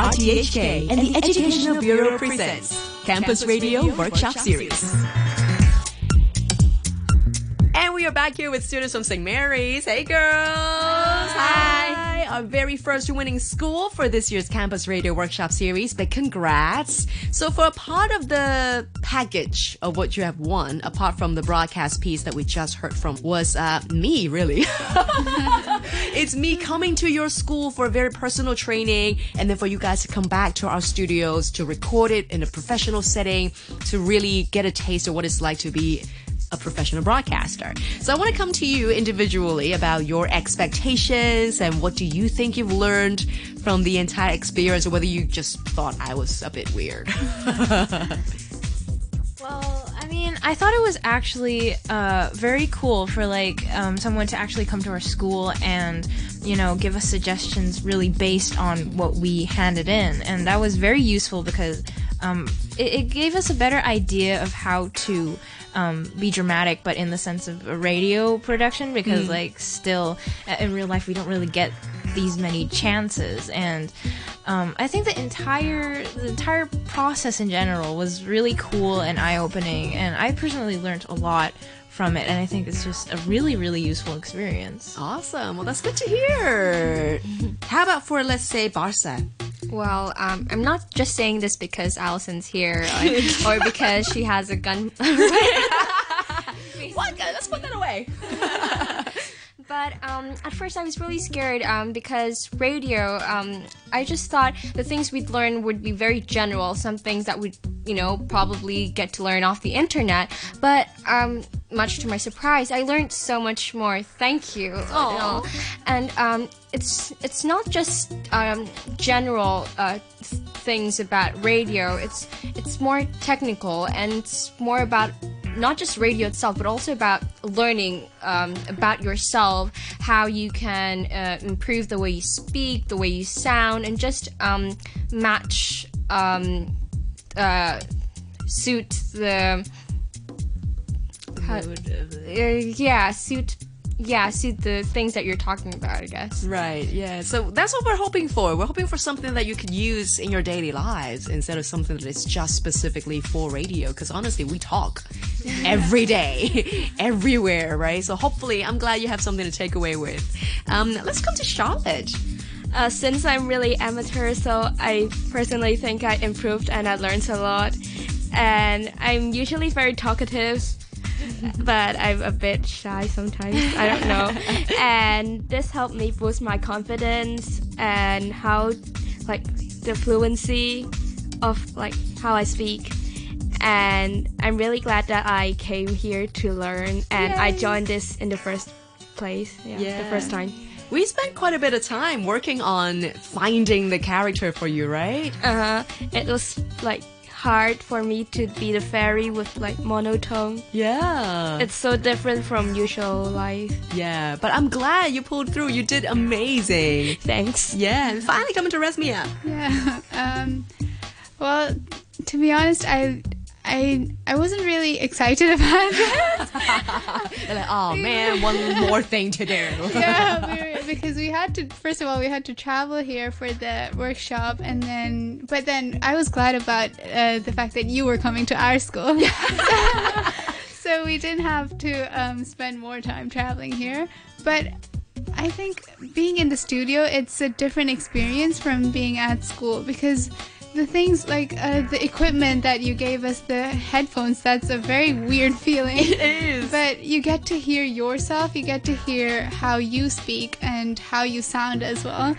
RTHK and the Educational Bureau presents Campus Radio Workshop Series. And we are back here with students from St. Mary's. Hey, girls. Hi. Our very first winning school for this year's Campus Radio Workshop Series. but congrats. So, for a part of the package of what you have won, apart from the broadcast piece that we just heard from, was uh, me, really. it's me coming to your school for a very personal training, and then for you guys to come back to our studios to record it in a professional setting to really get a taste of what it's like to be a professional broadcaster. So I want to come to you individually about your expectations and what do you think you've learned from the entire experience or whether you just thought I was a bit weird. I thought it was actually uh, very cool for like um, someone to actually come to our school and you know give us suggestions really based on what we handed in, and that was very useful because um, it, it gave us a better idea of how to um, be dramatic, but in the sense of a radio production, because like still uh, in real life we don't really get these many chances, and um, I think the entire the entire process in general was really cool and eye opening, and I personally learned a lot from it, and I think it's just a really really useful experience. awesome. Well, that's good to hear. How about for, let's say, Barca? Well, um, I'm not just saying this because Allison's here or, or because she has a gun. What? Let's put that away. But um, at first, I was really scared um, because radio. Um, I just thought the things we'd learn would be very general, some things that we'd, you know, probably get to learn off the internet. But um, much to my surprise, I learned so much more. Thank you. know. And um, it's it's not just um, general uh, th- things about radio. It's it's more technical and it's more about not just radio itself, but also about learning um, about yourself, how you can uh, improve the way you speak, the way you sound, and just um, match, um, uh, suit the. how- uh, yeah, suit. Yeah, see the things that you're talking about. I guess. Right, yeah. So that's what we're hoping for. We're hoping for something that you could use in your daily lives instead of something that is just specifically for radio. Because honestly, we talk every day, everywhere, right? So hopefully, I'm glad you have something to take away with. Um, let's come to Charlotte. Uh, since I'm really amateur, so I personally think I improved and I learned a lot. And I'm usually very talkative, but I'm a bit shy sometimes. I don't know. and this helped me boost my confidence and how, like, the fluency of like how I speak. And I'm really glad that I came here to learn and I joined this in the first place. Yeah, Yeah. the first time. We spent quite a bit of time working on finding the character for you, right? Uh huh. It was like hard for me to be the fairy with like monotone. Yeah. It's so different from usual life. yeah, but I'm glad you pulled through. You did amazing. Thanks. Yeah, and finally coming to rest Resmia. Yeah. Um, well, to be honest, I, I, I wasn't really excited about it. You're like, oh man, one more thing to do. yeah, we were, because we had to. First of all, we had to travel here for the workshop, and then, but then I was glad about uh, the fact that you were coming to our school. so we didn't have to um, spend more time traveling here, but. I think being in the studio, it's a different experience from being at school because the things like uh, the equipment that you gave us, the headphones, that's a very weird feeling. It is. But you get to hear yourself, you get to hear how you speak and how you sound as well.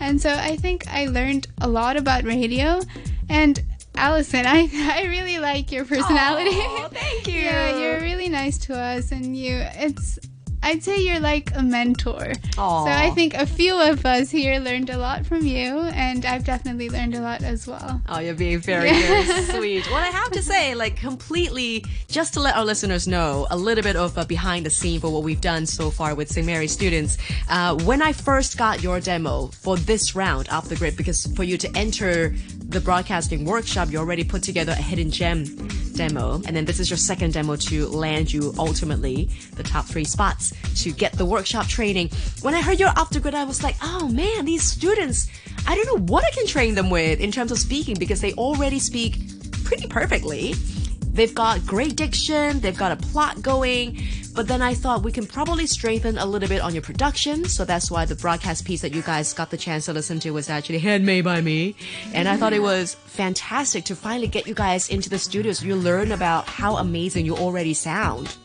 And so I think I learned a lot about radio. And Allison, I, I really like your personality. Aw, thank you. yeah, you're really nice to us, and you, it's, I'd say you're like a mentor. Aw. So I think a few of us here learned a lot from you, and I've definitely learned a lot as well. Oh, you're being very, very sweet. Well, I have to say, like, completely, just to let our listeners know a little bit of a behind the scene for what we've done so far with St. Mary's students. Uh, when I first got your demo for this round off the grid, because for you to enter the broadcasting workshop, you already put together a hidden gem demo, and then this is your second demo to land you ultimately the top three spots to get the workshop training. When I heard you're grid, I was like, oh man, these students I don't know what I can train them with in terms of speaking because they already speak pretty perfectly. They've got great diction, they've got a plot going, but then I thought we can probably strengthen a little bit on your production. So that's why the broadcast piece that you guys got the chance to listen to was actually handmade by me. And I thought it was fantastic to finally get you guys into the studio so you learn about how amazing you already sound.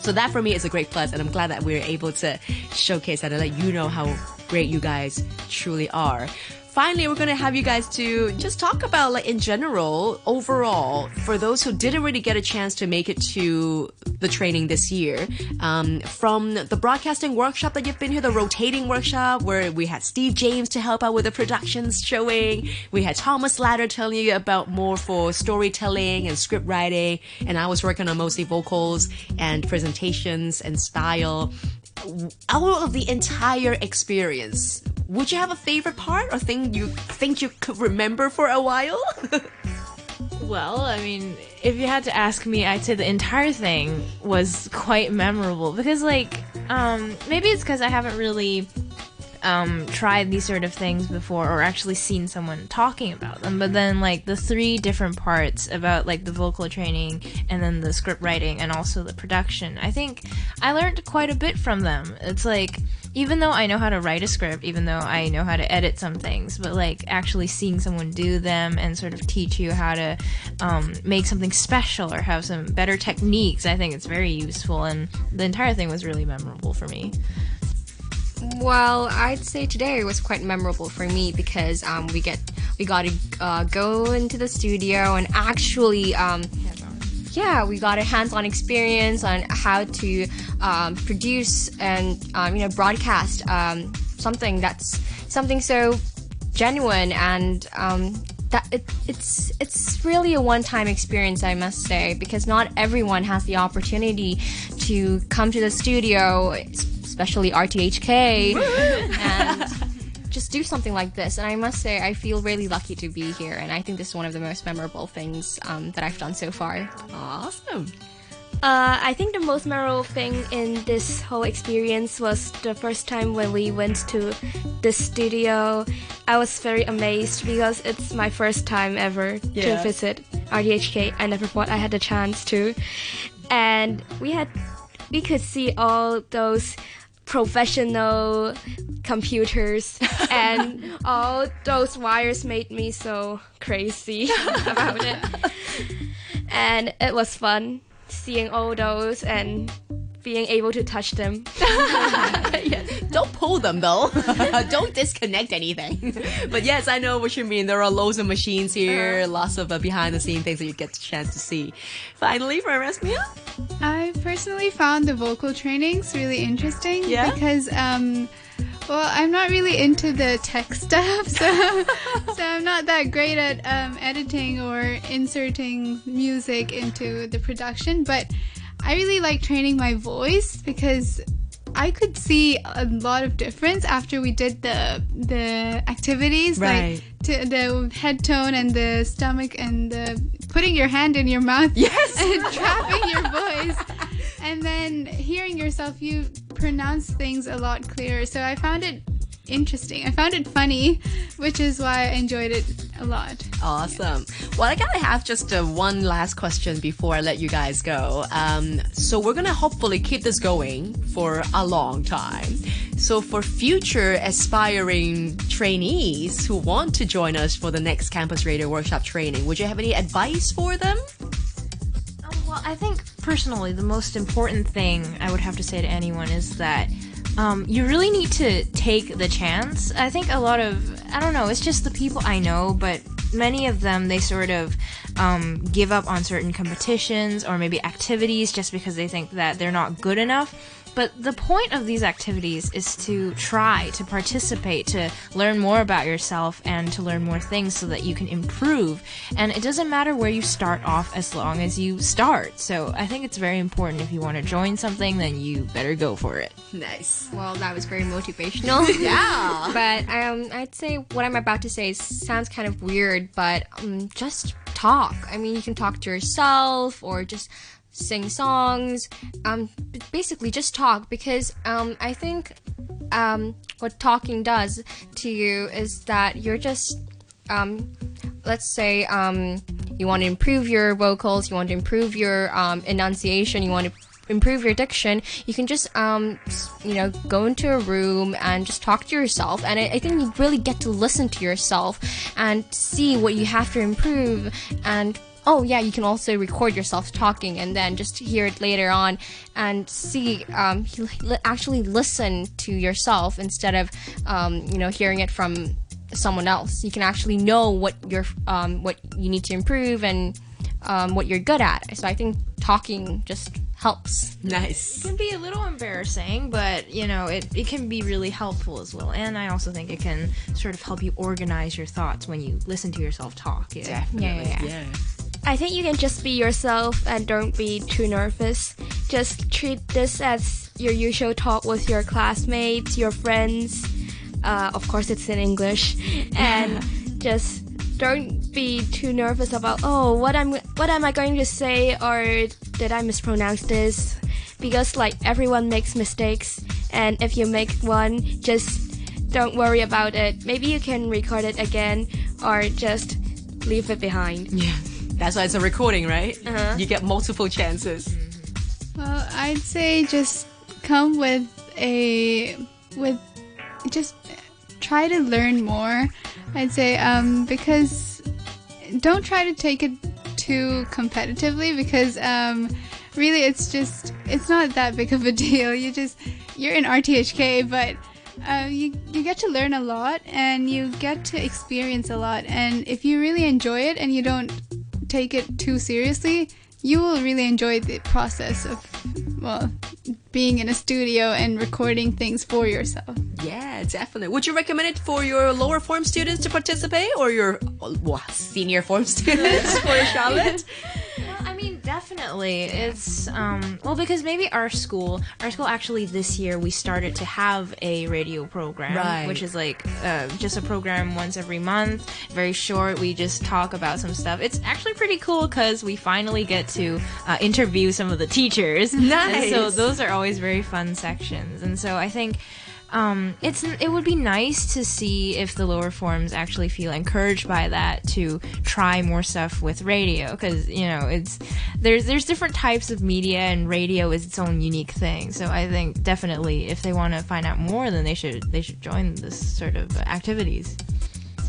So that for me is a great plus, and I'm glad that we are able to showcase that and let you know how great you guys truly are finally we're going to have you guys to just talk about like in general overall for those who didn't really get a chance to make it to the training this year um, from the broadcasting workshop that you've been here the rotating workshop where we had steve james to help out with the productions showing. We had thomas ladder telling you about more for storytelling and script writing and i was working on mostly vocals and presentations and style. Out of the entire experience, would you have a favorite part or thing you think you could remember for a while? well, I mean, if you had to ask me, I'd say the entire thing was quite memorable because, like, um, maybe it's because I haven't really um, tried these sort of things before or actually seen someone talking about them. But then, like, the three different parts about, like, the vocal training and then the script writing and also the production, I think I learned quite a bit from them. It's like, even though I know how to write a script, even though I know how to edit some things, but like actually seeing someone do them and sort of teach you how to um, make something special or have some better techniques, I think it's very useful. And the entire thing was really memorable for me. Well, I'd say today was quite memorable for me because um, we get we got to uh, go into the studio and actually. Um, yeah, we got a hands-on experience on how to um, produce and um, you know broadcast um, something that's something so genuine and um, that it, it's it's really a one-time experience, I must say, because not everyone has the opportunity to come to the studio especially RTHK, and just do something like this. And I must say, I feel really lucky to be here, and I think this is one of the most memorable things um, that I've done so far. Awesome. Uh, I think the most memorable thing in this whole experience was the first time when we went to the studio. I was very amazed because it's my first time ever Yeah. to visit RTHK. I never thought I had the chance to, and we had we could see all those professional computers and all those wires made me so crazy about it and it was fun seeing all those and being able to touch them yeah, don't pull them though. don't disconnect anything. but yes, I know what you mean. There are loads of machines here, lots of uh, behind the scene things that you get the chance to see. Finally, for Rasmia. I personally found the vocal trainings really interesting Yeah? because um well, I'm not really into the tech stuff, so so I'm not that great at um, editing or inserting music into the production. But I really like training my voice because I could see a lot of difference after we did the the activities, Right. like to the head tone and the stomach and the putting your hand in your mouth, Yes. and trapping your voice, and then hearing yourself. You pronounce things a lot clearer. So I found it interesting. I found it funny, which is why I enjoyed it a lot. Awesome. Well, I gotta have just uh, one last question before I let you guys go. Um, so we're gonna hopefully keep this going for a long time. So for future aspiring trainees who want to join us for the next campus radio workshop training, would you have any advice for them? Well, I think personally, the most important thing I would have to say to anyone is that um, you really need to take the chance. I think a lot of, I don't know, it's just the people I know, but many of them, they sort of um, give up on certain competitions or maybe activities just because they think that they're not good enough. But the point of these activities is to try, to participate, to learn more about yourself and to learn more things so that you can improve. And it doesn't matter where you start off as long as you start. So I think it's very important if you want to join something, then you better go for it. Nice. Well, that was very motivational. Yeah. but um, I'd say what I'm about to say sounds kind of weird, but um, just talk. I mean, you can talk to yourself or just sing songs. Um, basically, just talk because um, I think um, what talking does to you is that you're just um, let's say um, you want to improve your vocals, you want to improve your um, enunciation, you want to improve your diction, you can just um, you know go into a room and just talk to yourself. And I, I think you really get to listen to yourself and see what you have to improve and. Oh yeah, you can also record yourself talking and then just hear it later on and see um, actually listen to yourself instead of um, you know hearing it from someone else. You can actually know what you're um, what you need to improve and um, what you're good at. So I think talking just helps. Nice. It can be a little embarrassing, but you know, it, it can be really helpful as well. And I also think it can sort of help you organize your thoughts when you listen to yourself talk. Yeah. Definitely. Yeah, yeah, yeah. I think you can just be yourself and don't be too nervous. Just treat this as your usual talk with your classmates, your friends. Uh, of course, it's in English, and just don't be too nervous about oh what I'm what am I going to say or did I mispronounce this because like everyone makes mistakes and if you make one just don't worry about it maybe you can record it again or just leave it behind Yeah. That's why it's a recording, right? Uh-huh. You get multiple chances. Well, I'd say just come with a with just try to learn more. I'd say um, because don't try to take it too competitively because um, really it's just it's not that big of a deal. You just you're in RTHK, but uh, you you get to learn a lot and you get to experience a lot. And if you really enjoy it and you don't take it too seriously, you will really enjoy the process of well being in a studio and recording things for yourself. Yeah, definitely. Would you recommend it for your lower form students to participate or your uh, well, senior form students for Charlotte? Well, I mean, definitely. It's um well because maybe our school, our school actually this year we started to have a radio program, Right. which is like uh, just a program once every month, very short. We just talk about some stuff. It's actually pretty cool because we finally get to uh, interview some of the teachers. Nice. And so those are always very fun sections, and so I think um, it's it would be nice to see if the lower forms actually feel encouraged by that to try more stuff with radio because you know it's there's there's different types of media and radio is its own unique thing. So I think definitely if they want to find out more, then they should they should join this sort of activities.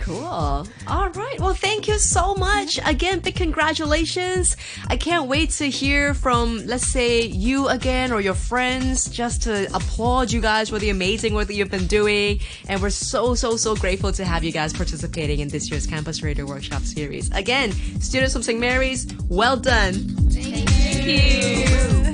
Cool. All right. Well, thank you so much. Again, big congratulations. I can't wait to hear from, let's say, you again or your friends just to applaud you guys for the amazing work that you've been doing. And we're so, so, so grateful to have you guys participating in this year's Campus Radio Workshop series. Again, students from St. Mary's, well done. Thank you.